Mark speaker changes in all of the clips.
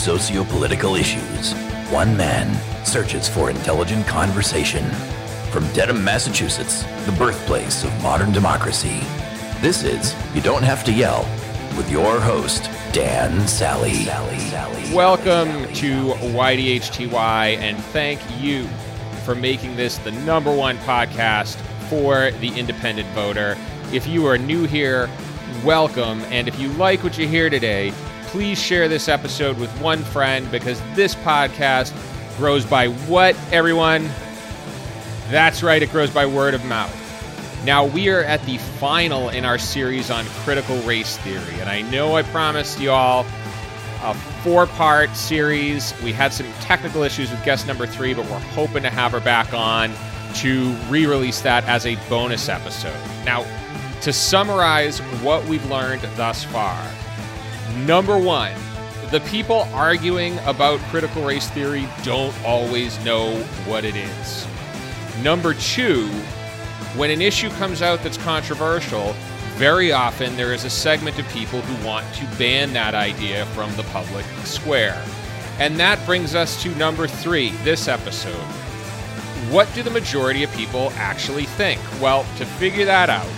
Speaker 1: socio political issues. One man searches for intelligent conversation. From Dedham, Massachusetts, the birthplace of modern democracy, this is You Don't Have to Yell with your host, Dan Sally. Sally,
Speaker 2: Sally Welcome to YDHTY, and thank you for making this the number one podcast for the independent voter. If you are new here, welcome. And if you like what you hear today, please share this episode with one friend because this podcast grows by what, everyone? That's right, it grows by word of mouth. Now, we are at the final in our series on critical race theory, and I know I promised you all a four part series. We had some technical issues with guest number three, but we're hoping to have her back on to re release that as a bonus episode. Now, to summarize what we've learned thus far, number one, the people arguing about critical race theory don't always know what it is. Number two, when an issue comes out that's controversial, very often there is a segment of people who want to ban that idea from the public square. And that brings us to number three, this episode. What do the majority of people actually think? Well, to figure that out,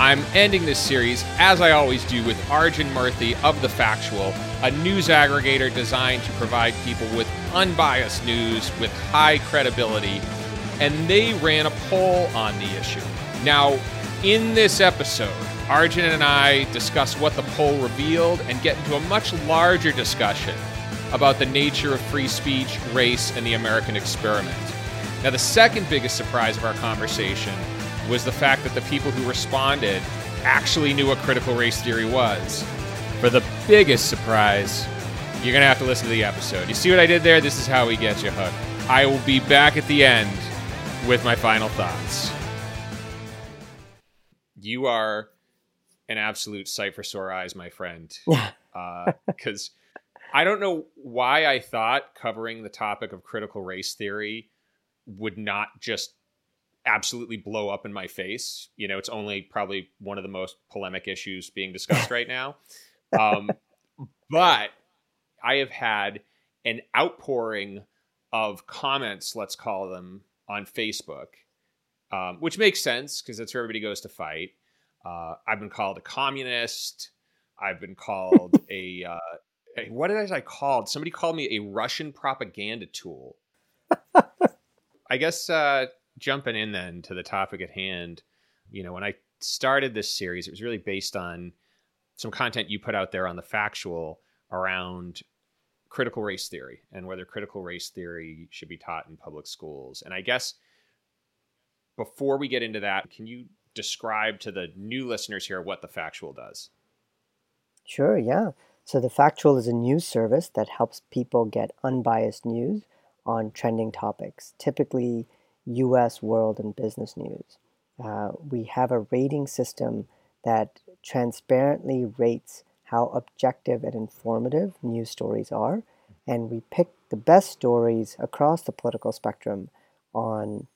Speaker 2: I'm ending this series, as I always do, with Arjun Murthy of The Factual, a news aggregator designed to provide people with unbiased news with high credibility. And they ran a poll on the issue. Now, in this episode, Arjun and I discuss what the poll revealed and get into a much larger discussion about the nature of free speech, race, and the American experiment. Now, the second biggest surprise of our conversation was the fact that the people who responded actually knew what critical race theory was. For the biggest surprise, you're going to have to listen to the episode. You see what I did there? This is how we get you hooked. I will be back at the end with my final thoughts. You are an absolute sight for sore eyes, my friend. Because uh, I don't know why I thought covering the topic of critical race theory would not just absolutely blow up in my face. You know, it's only probably one of the most polemic issues being discussed right now. Um, but I have had an outpouring of comments, let's call them, on Facebook, um, which makes sense because that's where everybody goes to fight. Uh, I've been called a communist. I've been called a, uh, a what did I called? Somebody called me a Russian propaganda tool. I guess uh, jumping in then to the topic at hand, you know, when I started this series, it was really based on some content you put out there on the factual around critical race theory and whether critical race theory should be taught in public schools. And I guess before we get into that, can you describe to the new listeners here what the factual does?
Speaker 3: Sure, yeah. So the factual is a news service that helps people get unbiased news on trending topics, typically US world and business news. Uh, we have a rating system that transparently rates how objective and informative news stories are, and we pick the best stories across the political spectrum on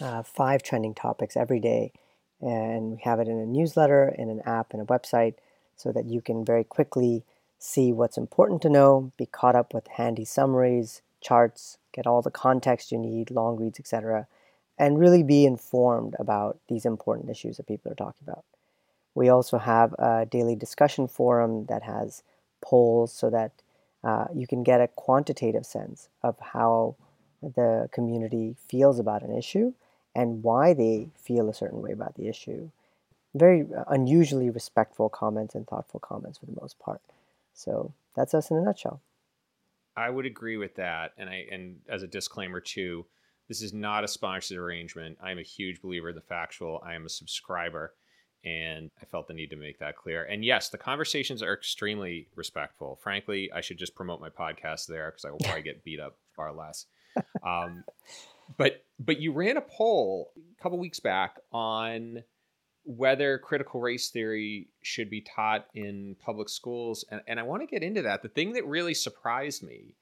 Speaker 3: uh, five trending topics every day. And we have it in a newsletter, in an app, and a website so that you can very quickly see what's important to know, be caught up with handy summaries, charts, get all the context you need, long reads, etc., and really be informed about these important issues that people are talking about. We also have a daily discussion forum that has polls so that uh, you can get a quantitative sense of how the community feels about an issue and why they feel a certain way about the issue. Very unusually respectful comments and thoughtful comments for the most part. So that's us in a nutshell.
Speaker 2: I would agree with that, and I and as a disclaimer too, this is not a sponsored arrangement. I am a huge believer in the factual. I am a subscriber, and I felt the need to make that clear. And yes, the conversations are extremely respectful. Frankly, I should just promote my podcast there because I will probably get beat up far less. Um, but but you ran a poll a couple weeks back on whether critical race theory should be taught in public schools. And, and I want to get into that. The thing that really surprised me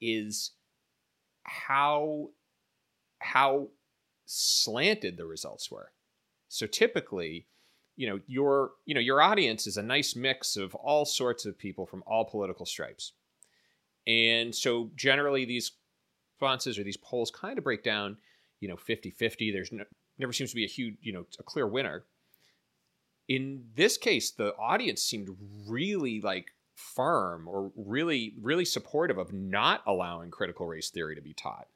Speaker 2: is how how slanted the results were. So typically, you know, your you know, your audience is a nice mix of all sorts of people from all political stripes. And so generally these responses or these polls kind of break down, you know, 50-50. There's no, never seems to be a huge, you know, a clear winner. In this case, the audience seemed really like firm or really, really supportive of not allowing critical race theory to be taught.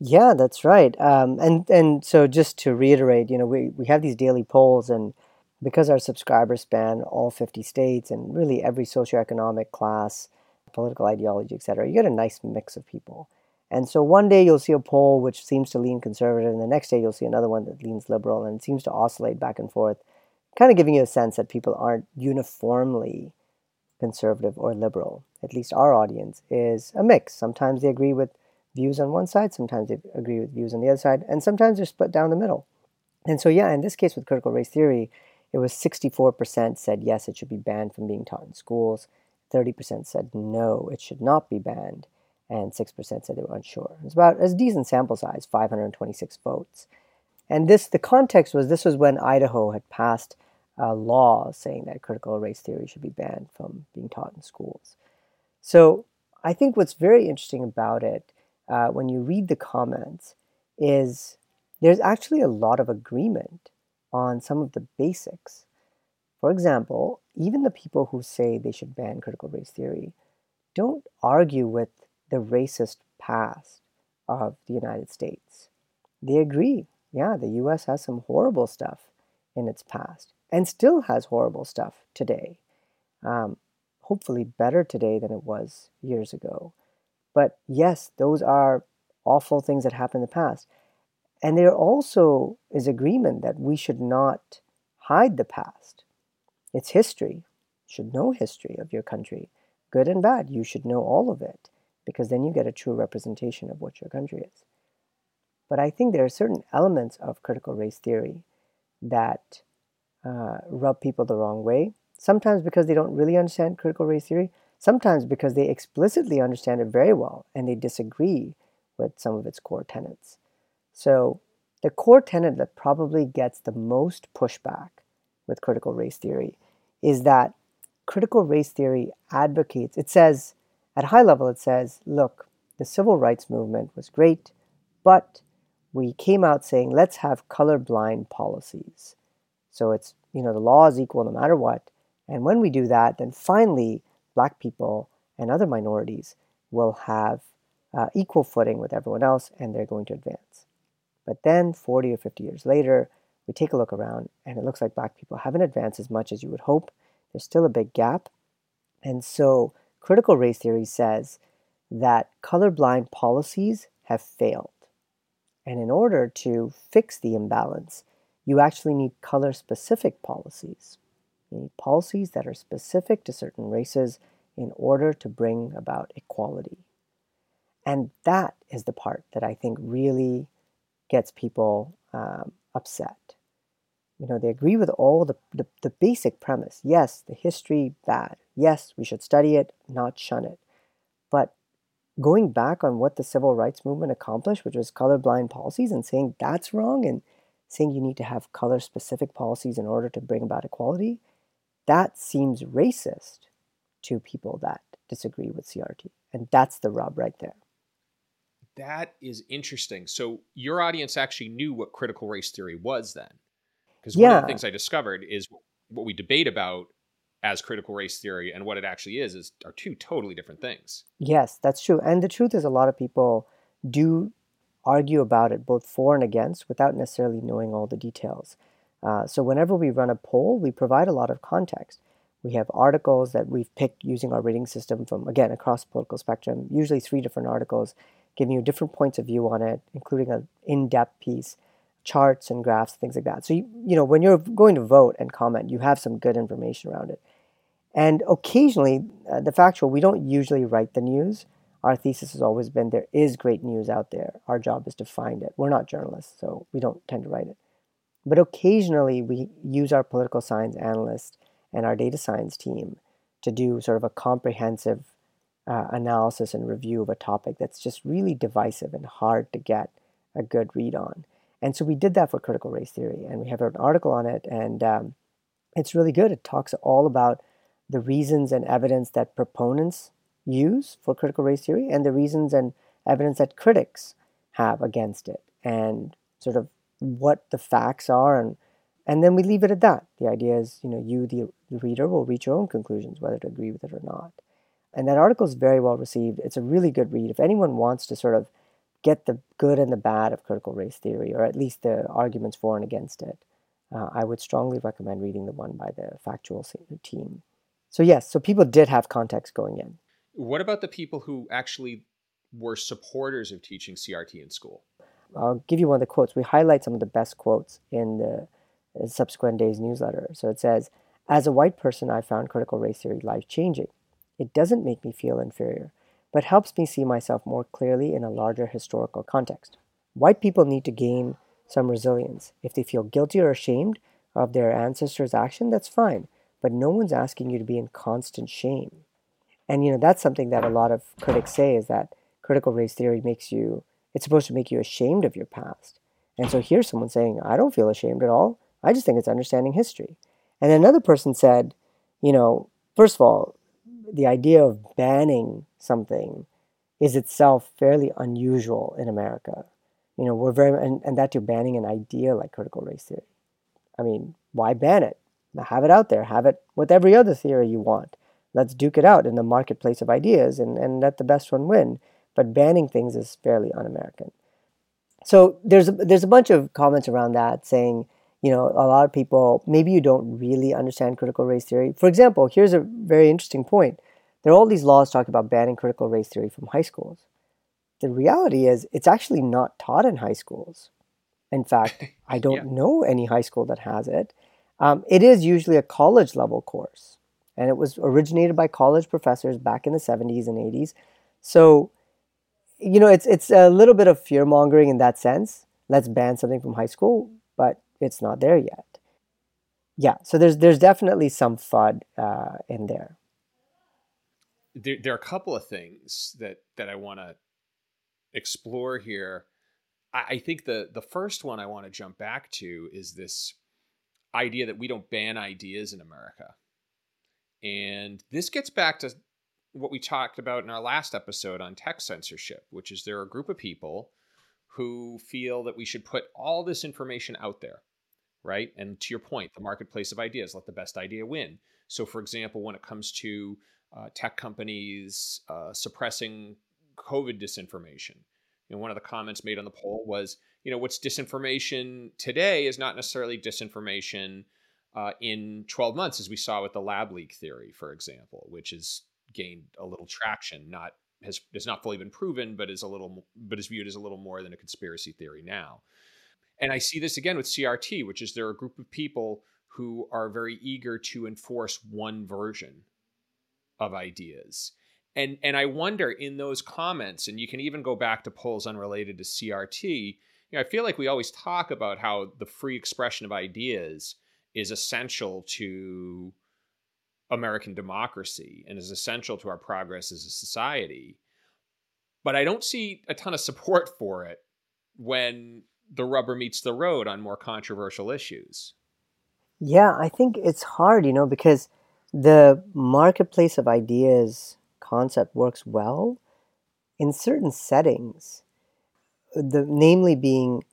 Speaker 3: Yeah, that's right. Um, and and so just to reiterate, you know, we, we have these daily polls, and because our subscribers span all 50 states and really every socioeconomic class, political ideology, etc., you get a nice mix of people. And so one day you'll see a poll which seems to lean conservative, and the next day you'll see another one that leans liberal, and seems to oscillate back and forth, kind of giving you a sense that people aren't uniformly conservative or liberal. At least our audience is a mix. Sometimes they agree with views on one side, sometimes they agree with views on the other side, and sometimes they're split down the middle. And so, yeah, in this case with critical race theory, it was 64% said yes, it should be banned from being taught in schools. 30% said no, it should not be banned. And 6% said they were unsure. It's about a decent sample size, 526 votes. And this, the context was this was when Idaho had passed a law saying that critical race theory should be banned from being taught in schools. So I think what's very interesting about it uh, when you read the comments is there's actually a lot of agreement on some of the basics. For example, even the people who say they should ban critical race theory don't argue with the racist past of the United States. They agree, yeah, the US has some horrible stuff in its past and still has horrible stuff today. Um, hopefully, better today than it was years ago. But yes, those are awful things that happened in the past. And there also is agreement that we should not hide the past. It's history. You should know history of your country, good and bad. You should know all of it because then you get a true representation of what your country is. But I think there are certain elements of critical race theory that uh, rub people the wrong way. Sometimes because they don't really understand critical race theory, sometimes because they explicitly understand it very well and they disagree with some of its core tenets. So, the core tenet that probably gets the most pushback with critical race theory is that critical race theory advocates, it says, at high level, it says, look, the civil rights movement was great, but we came out saying, let's have colorblind policies. So it's, you know, the law is equal no matter what. And when we do that, then finally, black people and other minorities will have uh, equal footing with everyone else and they're going to advance. But then 40 or 50 years later, we take a look around and it looks like black people haven't advanced as much as you would hope. There's still a big gap. And so critical race theory says that colorblind policies have failed. And in order to fix the imbalance, you actually need color specific policies. You need policies that are specific to certain races in order to bring about equality. And that is the part that I think really gets people um, upset. You know, they agree with all the, the, the basic premise. Yes, the history, bad. Yes, we should study it, not shun it. But going back on what the civil rights movement accomplished, which was colorblind policies, and saying that's wrong and saying you need to have color specific policies in order to bring about equality, that seems racist to people that disagree with CRT. And that's the rub right there.
Speaker 2: That is interesting. So your audience actually knew what critical race theory was then. Because
Speaker 3: yeah.
Speaker 2: one of the things I discovered is what we debate about as critical race theory and what it actually is is are two totally different things.
Speaker 3: Yes, that's true. And the truth is a lot of people do argue about it both for and against without necessarily knowing all the details. Uh, so whenever we run a poll, we provide a lot of context. We have articles that we've picked using our rating system from, again, across political spectrum, usually three different articles, giving you different points of view on it, including an in depth piece, charts and graphs, things like that. So, you, you know, when you're going to vote and comment, you have some good information around it. And occasionally, uh, the factual, we don't usually write the news. Our thesis has always been there is great news out there. Our job is to find it. We're not journalists, so we don't tend to write it. But occasionally, we use our political science analyst and our data science team to do sort of a comprehensive uh, analysis and review of a topic that's just really divisive and hard to get a good read on. And so we did that for critical race theory, and we have an article on it, and um, it's really good. It talks all about the reasons and evidence that proponents use for critical race theory and the reasons and evidence that critics have against it and sort of what the facts are and and then we leave it at that. The idea is, you know, you the reader will reach your own conclusions whether to agree with it or not. And that article is very well received. It's a really good read. If anyone wants to sort of get the good and the bad of critical race theory, or at least the arguments for and against it, uh, I would strongly recommend reading the one by the factual team. So, yes, so people did have context going in.
Speaker 2: What about the people who actually were supporters of teaching CRT in school?
Speaker 3: I'll give you one of the quotes. We highlight some of the best quotes in the uh, subsequent days newsletter. So it says, As a white person, I found critical race theory life changing. It doesn't make me feel inferior, but helps me see myself more clearly in a larger historical context. White people need to gain some resilience. If they feel guilty or ashamed of their ancestors' action, that's fine, but no one's asking you to be in constant shame. And you know, that's something that a lot of critics say is that critical race theory makes you it's supposed to make you ashamed of your past. And so here's someone saying, I don't feel ashamed at all. I just think it's understanding history. And another person said, you know, first of all, the idea of banning something is itself fairly unusual in America. You know, we're very, and, and that too, banning an idea like critical race theory. I mean, why ban it? Have it out there. Have it with every other theory you want. Let's duke it out in the marketplace of ideas and, and let the best one win. But banning things is fairly un American. So there's a, there's a bunch of comments around that saying, you know, a lot of people, maybe you don't really understand critical race theory. For example, here's a very interesting point. There are all these laws talking about banning critical race theory from high schools. The reality is, it's actually not taught in high schools. In fact, I don't yeah. know any high school that has it. Um, it is usually a college level course, and it was originated by college professors back in the 70s and 80s. So, you know, it's it's a little bit of fear mongering in that sense. Let's ban something from high school, but it's not there yet. Yeah, so there's there's definitely some FUD uh, in there.
Speaker 2: there. There are a couple of things that that I want to explore here. I, I think the the first one I want to jump back to is this idea that we don't ban ideas in America, and this gets back to what we talked about in our last episode on tech censorship, which is there are a group of people who feel that we should put all this information out there, right? And to your point, the marketplace of ideas, let the best idea win. So, for example, when it comes to uh, tech companies uh, suppressing COVID disinformation, you know, one of the comments made on the poll was, you know, what's disinformation today is not necessarily disinformation uh, in 12 months, as we saw with the lab leak theory, for example, which has gained a little traction, not has has not fully been proven, but is a little but is viewed as a little more than a conspiracy theory now. And I see this again with CRT, which is there are a group of people who are very eager to enforce one version of ideas. And and I wonder in those comments, and you can even go back to polls unrelated to CRT, you know, I feel like we always talk about how the free expression of ideas is essential to American democracy and is essential to our progress as a society. But I don't see a ton of support for it when the rubber meets the road on more controversial issues.
Speaker 3: Yeah, I think it's hard, you know, because the marketplace of ideas concept works well in certain settings. The namely being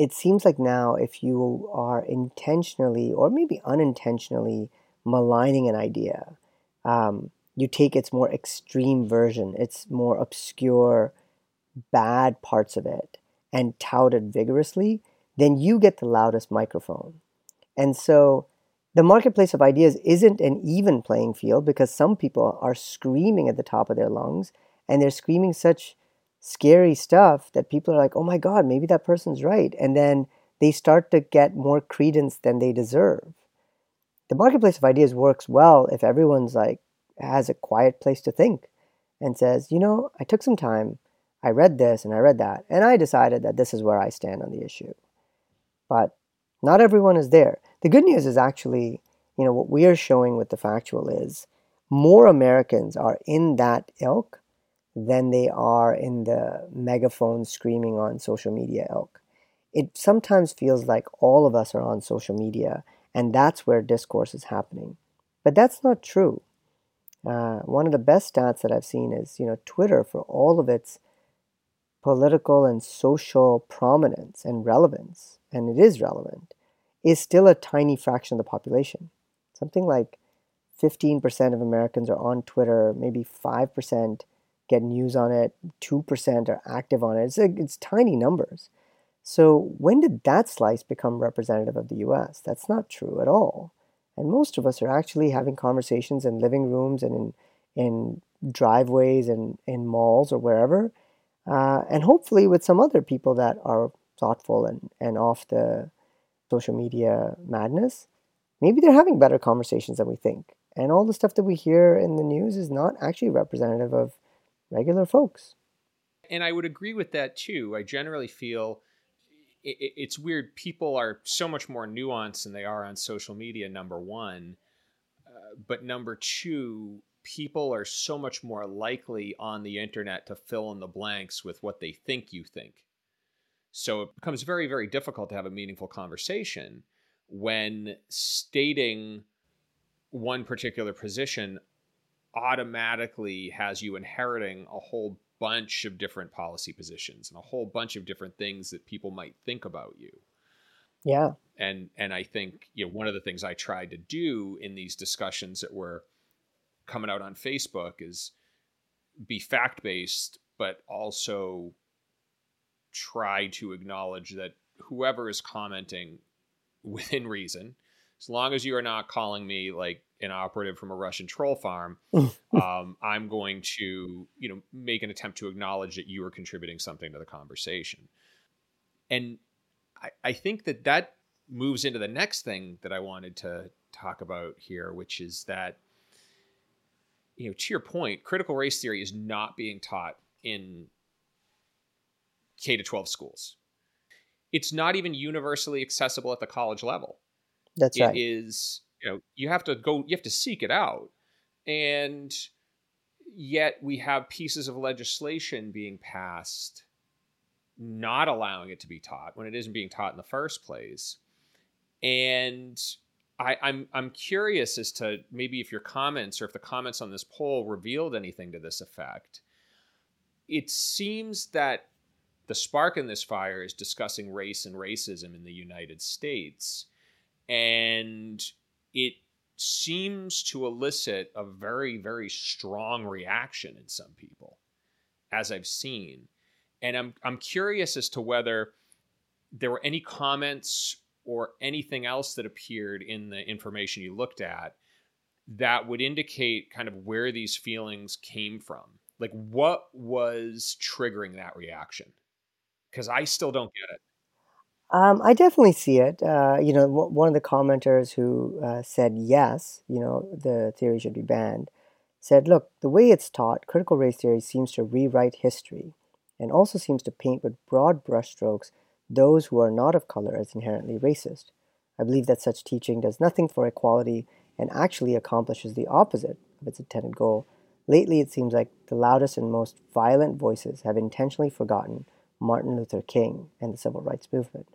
Speaker 3: it seems like now if you are intentionally or maybe unintentionally maligning an idea. Um, you take its more extreme version, its more obscure, bad parts of it, and tout it vigorously, then you get the loudest microphone. And so the marketplace of ideas isn't an even playing field because some people are screaming at the top of their lungs and they're screaming such scary stuff that people are like, oh my God, maybe that person's right. And then they start to get more credence than they deserve the marketplace of ideas works well if everyone's like has a quiet place to think and says, you know, I took some time, I read this and I read that, and I decided that this is where I stand on the issue. But not everyone is there. The good news is actually, you know, what we are showing with the factual is more Americans are in that ilk than they are in the megaphone screaming on social media elk. It sometimes feels like all of us are on social media and that's where discourse is happening. But that's not true. Uh, one of the best stats that I've seen is, you know, Twitter for all of its political and social prominence and relevance, and it is relevant, is still a tiny fraction of the population. Something like 15% of Americans are on Twitter, maybe 5% get news on it, 2% are active on it. It's, it's tiny numbers. So, when did that slice become representative of the US? That's not true at all. And most of us are actually having conversations in living rooms and in, in driveways and in malls or wherever. Uh, and hopefully with some other people that are thoughtful and, and off the social media madness, maybe they're having better conversations than we think. And all the stuff that we hear in the news is not actually representative of regular folks.
Speaker 2: And I would agree with that too. I generally feel it's weird. People are so much more nuanced than they are on social media, number one. Uh, but number two, people are so much more likely on the internet to fill in the blanks with what they think you think. So it becomes very, very difficult to have a meaningful conversation when stating one particular position automatically has you inheriting a whole bunch of different policy positions and a whole bunch of different things that people might think about you.
Speaker 3: Yeah.
Speaker 2: And and I think you know one of the things I tried to do in these discussions that were coming out on Facebook is be fact based, but also try to acknowledge that whoever is commenting within reason, as long as you are not calling me like an operative from a Russian troll farm, um, I'm going to, you know, make an attempt to acknowledge that you are contributing something to the conversation. And I, I think that that moves into the next thing that I wanted to talk about here, which is that, you know, to your point, critical race theory is not being taught in K to 12 schools. It's not even universally accessible at the college level.
Speaker 3: That's
Speaker 2: it
Speaker 3: right.
Speaker 2: Is you know you have to go you have to seek it out and yet we have pieces of legislation being passed not allowing it to be taught when it isn't being taught in the first place and I, I'm I'm curious as to maybe if your comments or if the comments on this poll revealed anything to this effect. It seems that the spark in this fire is discussing race and racism in the United States. And it seems to elicit a very, very strong reaction in some people, as I've seen. And I'm, I'm curious as to whether there were any comments or anything else that appeared in the information you looked at that would indicate kind of where these feelings came from. Like, what was triggering that reaction? Because I still don't get it.
Speaker 3: Um, I definitely see it. Uh, you know, w- one of the commenters who uh, said yes, you know, the theory should be banned, said, look, the way it's taught, critical race theory seems to rewrite history and also seems to paint with broad brushstrokes those who are not of color as inherently racist. I believe that such teaching does nothing for equality and actually accomplishes the opposite of its intended goal. Lately, it seems like the loudest and most violent voices have intentionally forgotten Martin Luther King and the civil rights movement.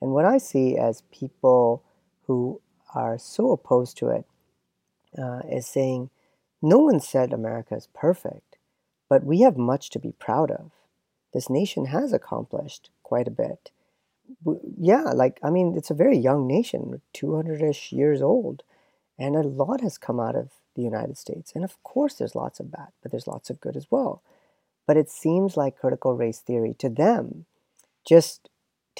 Speaker 3: And what I see as people who are so opposed to it uh, is saying, no one said America is perfect, but we have much to be proud of. This nation has accomplished quite a bit. Yeah, like, I mean, it's a very young nation, 200 ish years old, and a lot has come out of the United States. And of course, there's lots of bad, but there's lots of good as well. But it seems like critical race theory to them just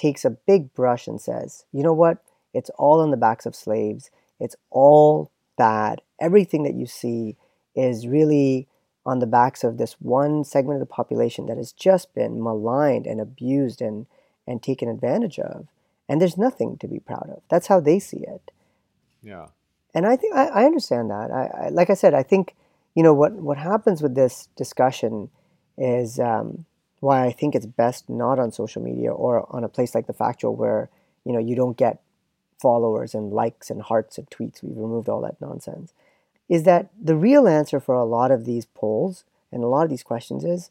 Speaker 3: takes a big brush and says, you know what? It's all on the backs of slaves. It's all bad. Everything that you see is really on the backs of this one segment of the population that has just been maligned and abused and, and taken advantage of. And there's nothing to be proud of. That's how they see it.
Speaker 2: Yeah.
Speaker 3: And I think I, I understand that. I, I, like I said, I think you know what what happens with this discussion is um, why I think it's best not on social media or on a place like the Factual where you know you don't get followers and likes and hearts and tweets. We've removed all that nonsense. Is that the real answer for a lot of these polls and a lot of these questions is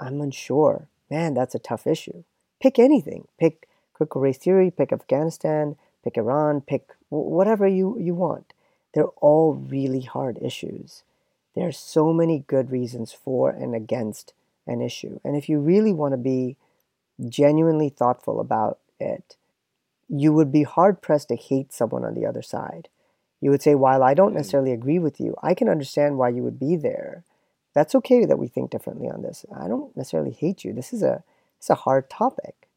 Speaker 3: I'm unsure. Man, that's a tough issue. Pick anything. Pick critical race theory, pick Afghanistan, pick Iran, pick whatever you, you want. They're all really hard issues. There are so many good reasons for and against an issue. And if you really want to be genuinely thoughtful about it, you would be hard pressed to hate someone on the other side. You would say, while I don't mm. necessarily agree with you, I can understand why you would be there. That's okay that we think differently on this. I don't necessarily hate you. This is a it's a hard topic.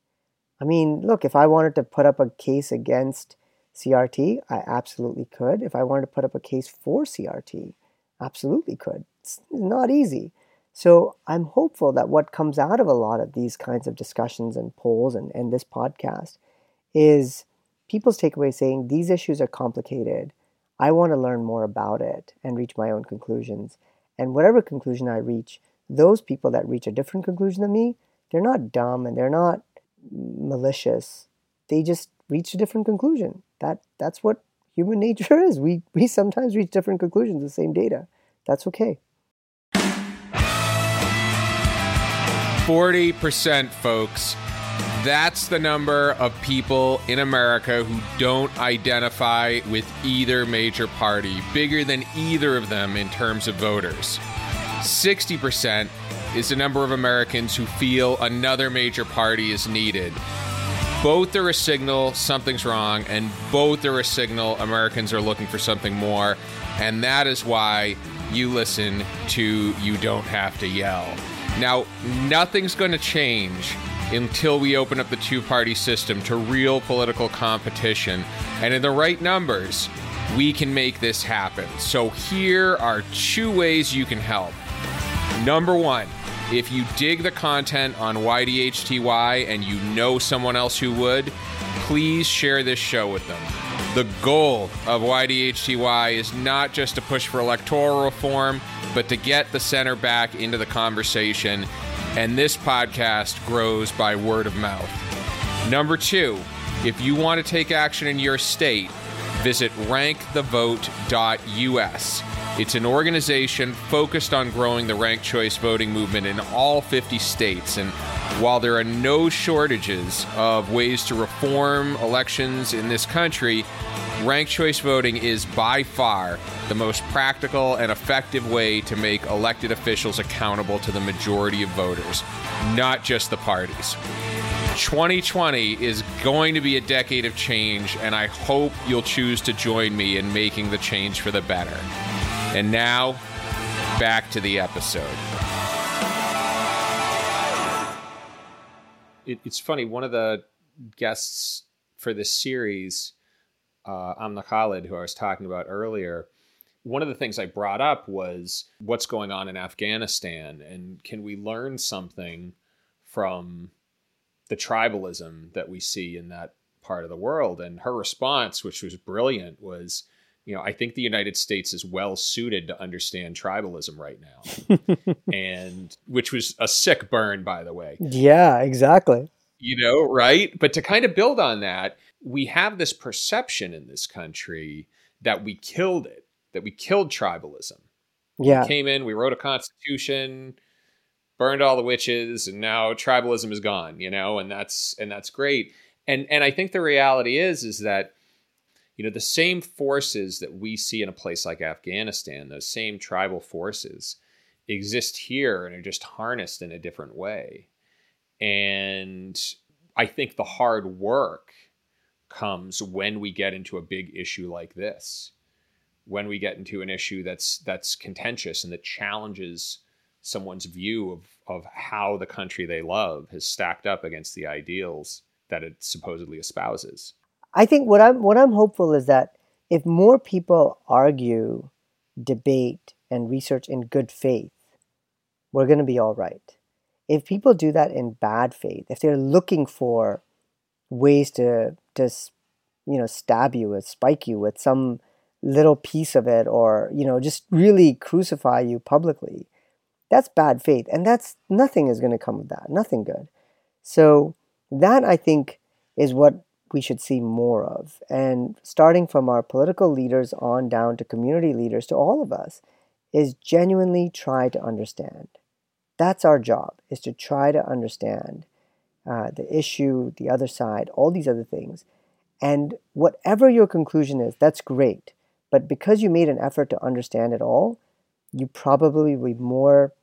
Speaker 3: I mean, look, if I wanted to put up a case against CRT, I absolutely could. If I wanted to put up a case for CRT, absolutely could. It's not easy. So I'm hopeful that what comes out of a lot of these kinds of discussions and polls and, and this podcast is people's takeaway saying these issues are complicated. I want to learn more about it and reach my own conclusions. And whatever conclusion I reach, those people that reach a different conclusion than me, they're not dumb and they're not malicious. They just reach a different conclusion. That that's what human nature is. We we sometimes reach different conclusions the same data. That's okay.
Speaker 2: 40% folks that's the number of people in America who don't identify with either major party, bigger than either of them in terms of voters. 60% is the number of Americans who feel another major party is needed. Both are a signal something's wrong, and both are a signal Americans are looking for something more. And that is why you listen to You Don't Have to Yell. Now, nothing's going to change until we open up the two party system to real political competition. And in the right numbers, we can make this happen. So here are two ways you can help. Number one, if you dig the content on YDHTY and you know someone else who would, please share this show with them. The goal of YDHTY is not just to push for electoral reform, but to get the center back into the conversation and this podcast grows by word of mouth. Number two, if you want to take action in your state, visit rankthevote.us. It's an organization focused on growing the ranked choice voting movement in all 50 states. And while there are no shortages of ways to reform elections in this country, ranked choice voting is by far the most practical and effective way to make elected officials accountable to the majority of voters, not just the parties. 2020 is going to be a decade of change, and I hope you'll choose to join me in making the change for the better. And now, back to the episode. It, it's funny, one of the guests for this series, uh, Amna Khalid, who I was talking about earlier, one of the things I brought up was what's going on in Afghanistan and can we learn something from the tribalism that we see in that part of the world? And her response, which was brilliant, was, you know, I think the United States is well suited to understand tribalism right now. and which was a sick burn, by the way.
Speaker 3: Yeah, exactly.
Speaker 2: You know, right? But to kind of build on that, we have this perception in this country that we killed it that we killed tribalism.
Speaker 3: Yeah.
Speaker 2: We came in, we wrote a constitution, burned all the witches, and now tribalism is gone, you know, and that's and that's great. And and I think the reality is is that you know the same forces that we see in a place like Afghanistan, those same tribal forces exist here and are just harnessed in a different way. And I think the hard work comes when we get into a big issue like this when we get into an issue that's that's contentious and that challenges someone's view of of how the country they love has stacked up against the ideals that it supposedly espouses.
Speaker 3: I think what I'm what I'm hopeful is that if more people argue, debate, and research in good faith, we're going to be all right. If people do that in bad faith, if they're looking for ways to to you know stab you with spike you with some little piece of it or you know just really crucify you publicly that's bad faith. And that's nothing is going to come of that. Nothing good. So that i think is what we should see more of. And starting from our political leaders on down to community leaders to all of us is genuinely try to understand. That's our job is to try to understand uh, the issue the other side all these other things. And whatever your conclusion is that's great. But because you made an effort to understand it all, you probably will be more,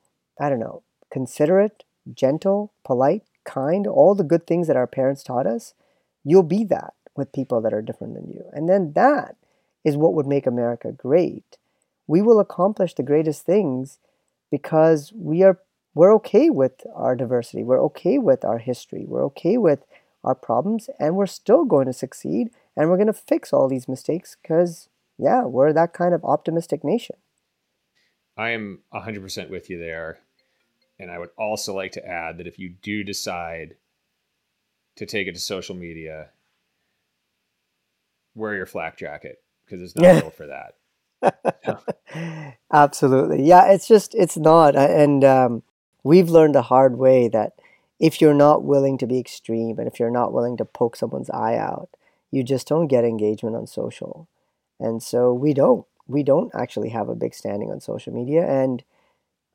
Speaker 3: I don't know, considerate, gentle, polite, kind, all the good things that our parents taught us. You'll be that with people that are different than you. And then that is what would make America great. We will accomplish the greatest things because we are we're okay with our diversity. We're okay with our history. We're okay with our problems and we're still going to succeed and we're going to fix all these mistakes cuz yeah, we're that kind of optimistic nation.
Speaker 2: I am 100% with you there. And I would also like to add that if you do decide to take it to social media, wear your flak jacket because it's not built for that.
Speaker 3: Absolutely. Yeah, it's just, it's not. And um, we've learned the hard way that if you're not willing to be extreme and if you're not willing to poke someone's eye out, you just don't get engagement on social. And so we don't. We don't actually have a big standing on social media. And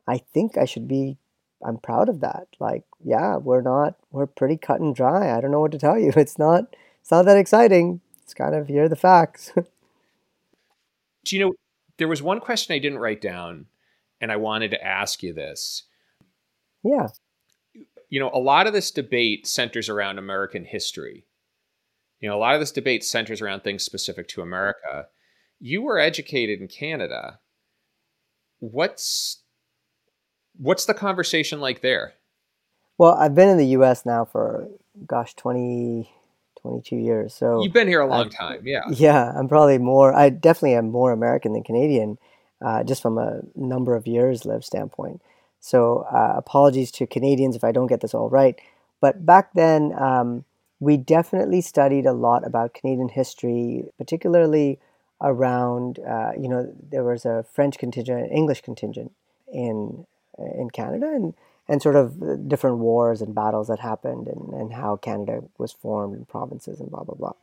Speaker 3: I think I should be, I'm proud of that. Like, yeah, we're not, we're pretty cut and dry. I don't know what to tell you. It's not, it's not that exciting. It's kind of, here are the facts.
Speaker 2: Do you know, there was one question I didn't write down, and I wanted to ask you this.
Speaker 3: Yeah.
Speaker 2: You know, a lot of this debate centers around American history. You know, a lot of this debate centers around things specific to America. You were educated in Canada. What's what's the conversation like there?
Speaker 3: Well, I've been in the US now for gosh, 20 22 years. So
Speaker 2: You've been here a long I, time. Yeah.
Speaker 3: Yeah, I'm probably more I definitely am more American than Canadian uh, just from a number of years lived standpoint. So uh, apologies to Canadians if I don't get this all right. But back then, um, we definitely studied a lot about Canadian history, particularly around, uh, you know, there was a French contingent, English contingent in in Canada, and and sort of different wars and battles that happened, and, and how Canada was formed and provinces and blah blah blah.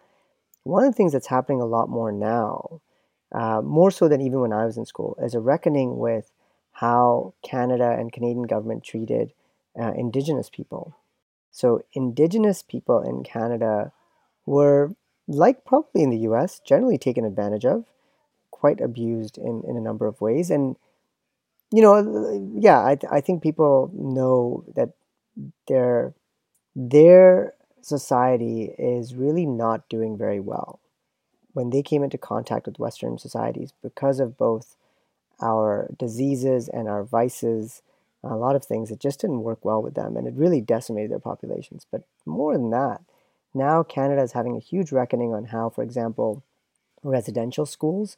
Speaker 3: One of the things that's happening a lot more now, uh, more so than even when I was in school, is a reckoning with how Canada and Canadian government treated uh, Indigenous people. So, Indigenous people in Canada were, like probably in the US, generally taken advantage of, quite abused in, in a number of ways. And, you know, yeah, I, I think people know that their, their society is really not doing very well. When they came into contact with Western societies, because of both our diseases and our vices, a lot of things, it just didn't work well with them and it really decimated their populations. But more than that, now Canada is having a huge reckoning on how, for example, residential schools,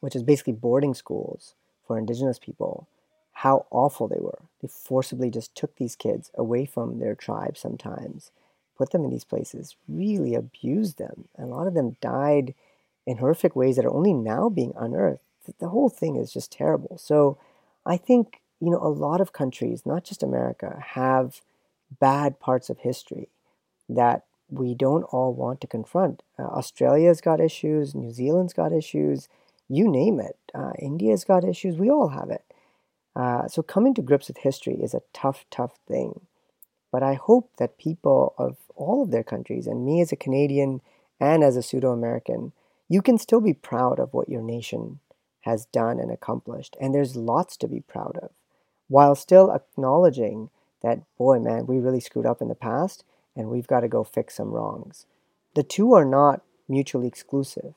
Speaker 3: which is basically boarding schools for Indigenous people, how awful they were. They forcibly just took these kids away from their tribe sometimes, put them in these places, really abused them. And a lot of them died in horrific ways that are only now being unearthed the whole thing is just terrible. So I think, you know, a lot of countries, not just America, have bad parts of history that we don't all want to confront. Uh, Australia's got issues, New Zealand's got issues, you name it. Uh, India's got issues, we all have it. Uh, so coming to grips with history is a tough, tough thing. But I hope that people of all of their countries, and me as a Canadian and as a pseudo American, you can still be proud of what your nation has done and accomplished. And there's lots to be proud of, while still acknowledging that, boy, man, we really screwed up in the past and we've got to go fix some wrongs. The two are not mutually exclusive.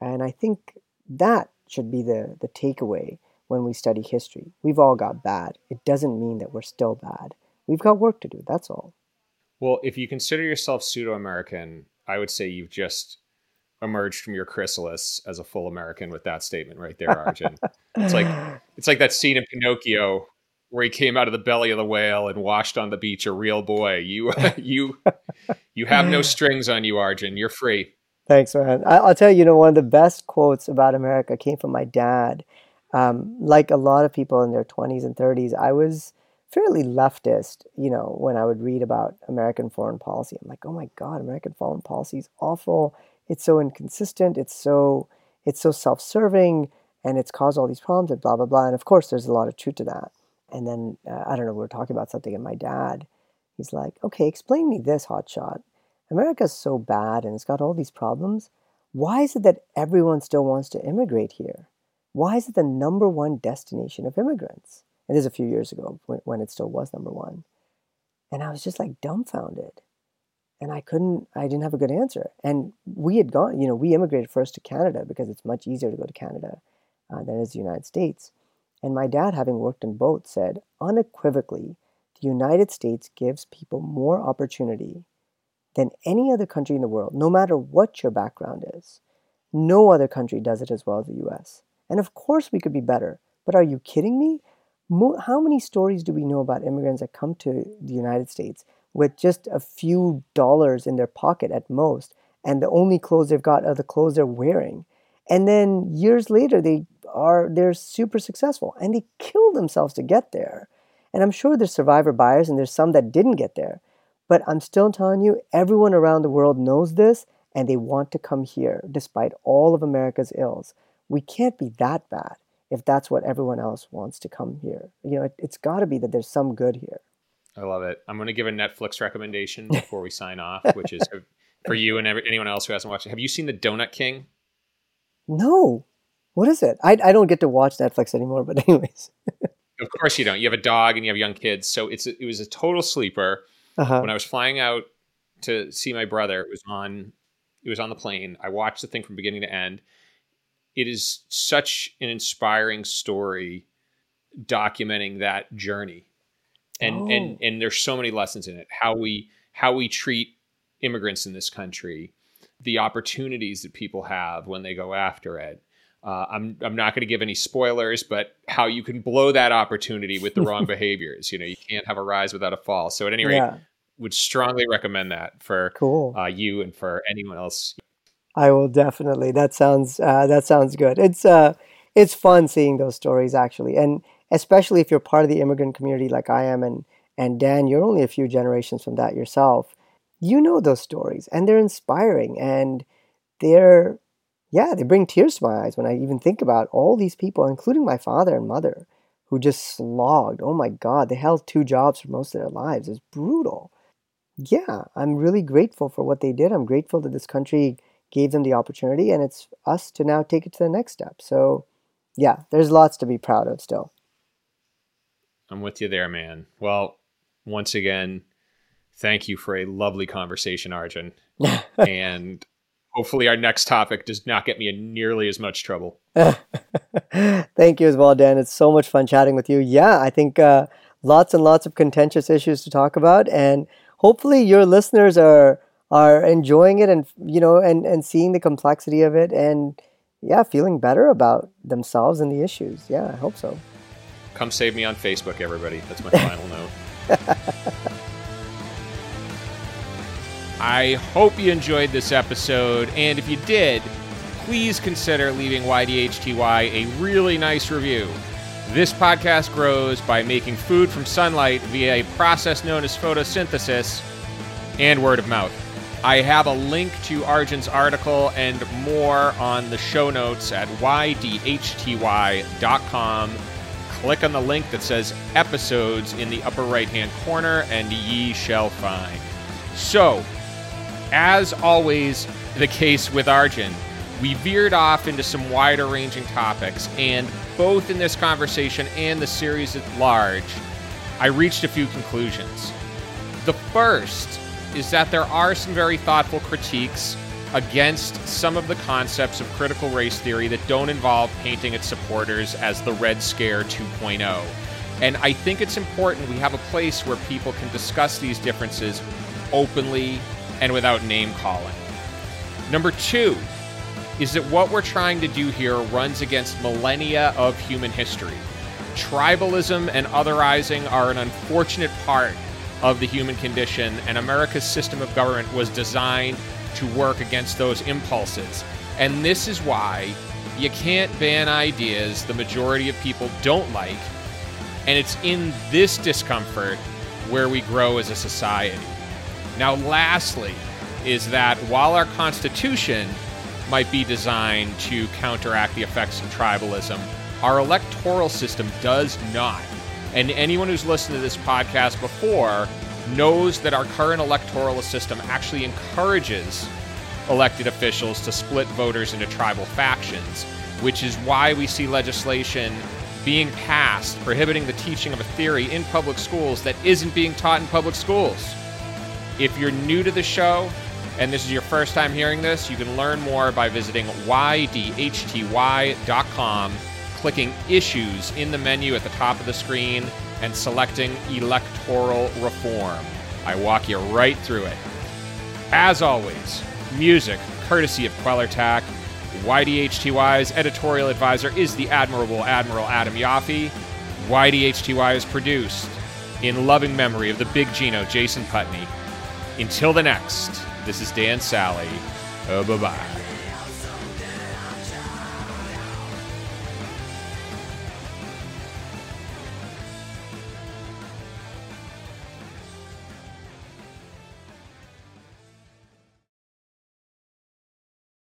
Speaker 3: And I think that should be the, the takeaway when we study history. We've all got bad. It doesn't mean that we're still bad. We've got work to do. That's all.
Speaker 2: Well, if you consider yourself pseudo American, I would say you've just emerged from your chrysalis as a full American with that statement right there, Arjun. it's like it's like that scene in Pinocchio where he came out of the belly of the whale and washed on the beach a real boy. You you you have no strings on you, Arjun. You're free.
Speaker 3: Thanks, man. I'll tell you, you know, one of the best quotes about America came from my dad. Um, like a lot of people in their 20s and 30s, I was fairly leftist, you know, when I would read about American foreign policy. I'm like, oh my God, American foreign policy is awful it's so inconsistent, it's so it's so self-serving, and it's caused all these problems and blah blah blah. And of course, there's a lot of truth to that. And then uh, I don't know, we were talking about something, and my dad, he's like, "Okay, explain me this, hotshot. America's so bad, and it's got all these problems. Why is it that everyone still wants to immigrate here? why is it the number one destination of immigrants? And this is a few years ago when, it still was number one. And I was just like dumbfounded. And I couldn't, I didn't have a good answer. And we had gone, you know, we immigrated first to Canada because it's much easier to go to Canada uh, than it is the United States. And my dad, having worked in both, said unequivocally, the United States gives people more opportunity than any other country in the world, no matter what your background is. No other country does it as well as the US. And of course, we could be better. But are you kidding me? How many stories do we know about immigrants that come to the United States with just a few dollars in their pocket at most, and the only clothes they've got are the clothes they're wearing? And then years later, they are they're super successful and they kill themselves to get there. And I'm sure there's survivor bias and there's some that didn't get there. But I'm still telling you, everyone around the world knows this and they want to come here despite all of America's ills. We can't be that bad if that's what everyone else wants to come here. You know, it, has got to be that there's some good here.
Speaker 2: I love it. I'm going to give a Netflix recommendation before we sign off, which is for you and every, anyone else who hasn't watched it. Have you seen The Donut King?
Speaker 3: No. What is it? I, I don't get to watch Netflix anymore, but anyways.
Speaker 2: of course you don't. You have a dog and you have young kids, so it's a, it was a total sleeper. Uh-huh. When I was flying out to see my brother, it was on it was on the plane. I watched the thing from beginning to end. It is such an inspiring story documenting that journey. And oh. and and there's so many lessons in it. How we how we treat immigrants in this country, the opportunities that people have when they go after it. Uh, I'm I'm not going to give any spoilers, but how you can blow that opportunity with the wrong behaviors. You know, you can't have a rise without a fall. So at any rate, yeah. would strongly recommend that for
Speaker 3: cool.
Speaker 2: uh, you and for anyone else.
Speaker 3: I will definitely. That sounds uh, that sounds good. It's uh it's fun seeing those stories actually, and especially if you're part of the immigrant community like I am, and and Dan, you're only a few generations from that yourself. You know those stories, and they're inspiring, and they're yeah, they bring tears to my eyes when I even think about all these people, including my father and mother, who just slogged. Oh my God, they held two jobs for most of their lives. It's brutal. Yeah, I'm really grateful for what they did. I'm grateful that this country gave them the opportunity, and it's us to now take it to the next step. So, yeah, there's lots to be proud of still.
Speaker 2: I'm with you there, man. Well, once again, thank you for a lovely conversation, Arjun. and hopefully our next topic does not get me in nearly as much trouble.
Speaker 3: Thank you as well, Dan. It's so much fun chatting with you. Yeah, I think uh, lots and lots of contentious issues to talk about, and hopefully your listeners are are enjoying it and you know and and seeing the complexity of it and yeah, feeling better about themselves and the issues. Yeah, I hope so.
Speaker 2: Come save me on Facebook, everybody. That's my final note. I hope you enjoyed this episode, and if you did, please consider leaving YDHTY a really nice review. This podcast grows by making food from sunlight via a process known as photosynthesis and word of mouth. I have a link to Arjun's article and more on the show notes at ydhty.com. Click on the link that says episodes in the upper right hand corner, and ye shall find. So, as always the case with Arjun, we veered off into some wider ranging topics, and both in this conversation and the series at large, I reached a few conclusions. The first is that there are some very thoughtful critiques against some of the concepts of critical race theory that don't involve painting its supporters as the Red Scare 2.0. And I think it's important we have a place where people can discuss these differences openly and without name calling. Number two is that what we're trying to do here runs against millennia of human history. Tribalism and otherizing are an unfortunate part of the human condition, and America's system of government was designed to work against those impulses. And this is why you can't ban ideas the majority of people don't like, and it's in this discomfort where we grow as a society. Now, lastly, is that while our Constitution might be designed to counteract the effects of tribalism, our electoral system does not. And anyone who's listened to this podcast before knows that our current electoral system actually encourages elected officials to split voters into tribal factions. which is why we see legislation being passed prohibiting the teaching of a theory in public schools that isn't being taught in public schools. If you're new to the show and this is your first time hearing this, you can learn more by visiting ydhty.com, clicking Issues in the menu at the top of the screen, and selecting Electoral Reform. I walk you right through it. As always, music courtesy of Quellertac. YDHTY's editorial advisor is the admirable Admiral Adam Yaffe. YDHTY is produced in loving memory of the big Gino, Jason Putney. Until the next, this is Dan Sally. Oh, bye bye.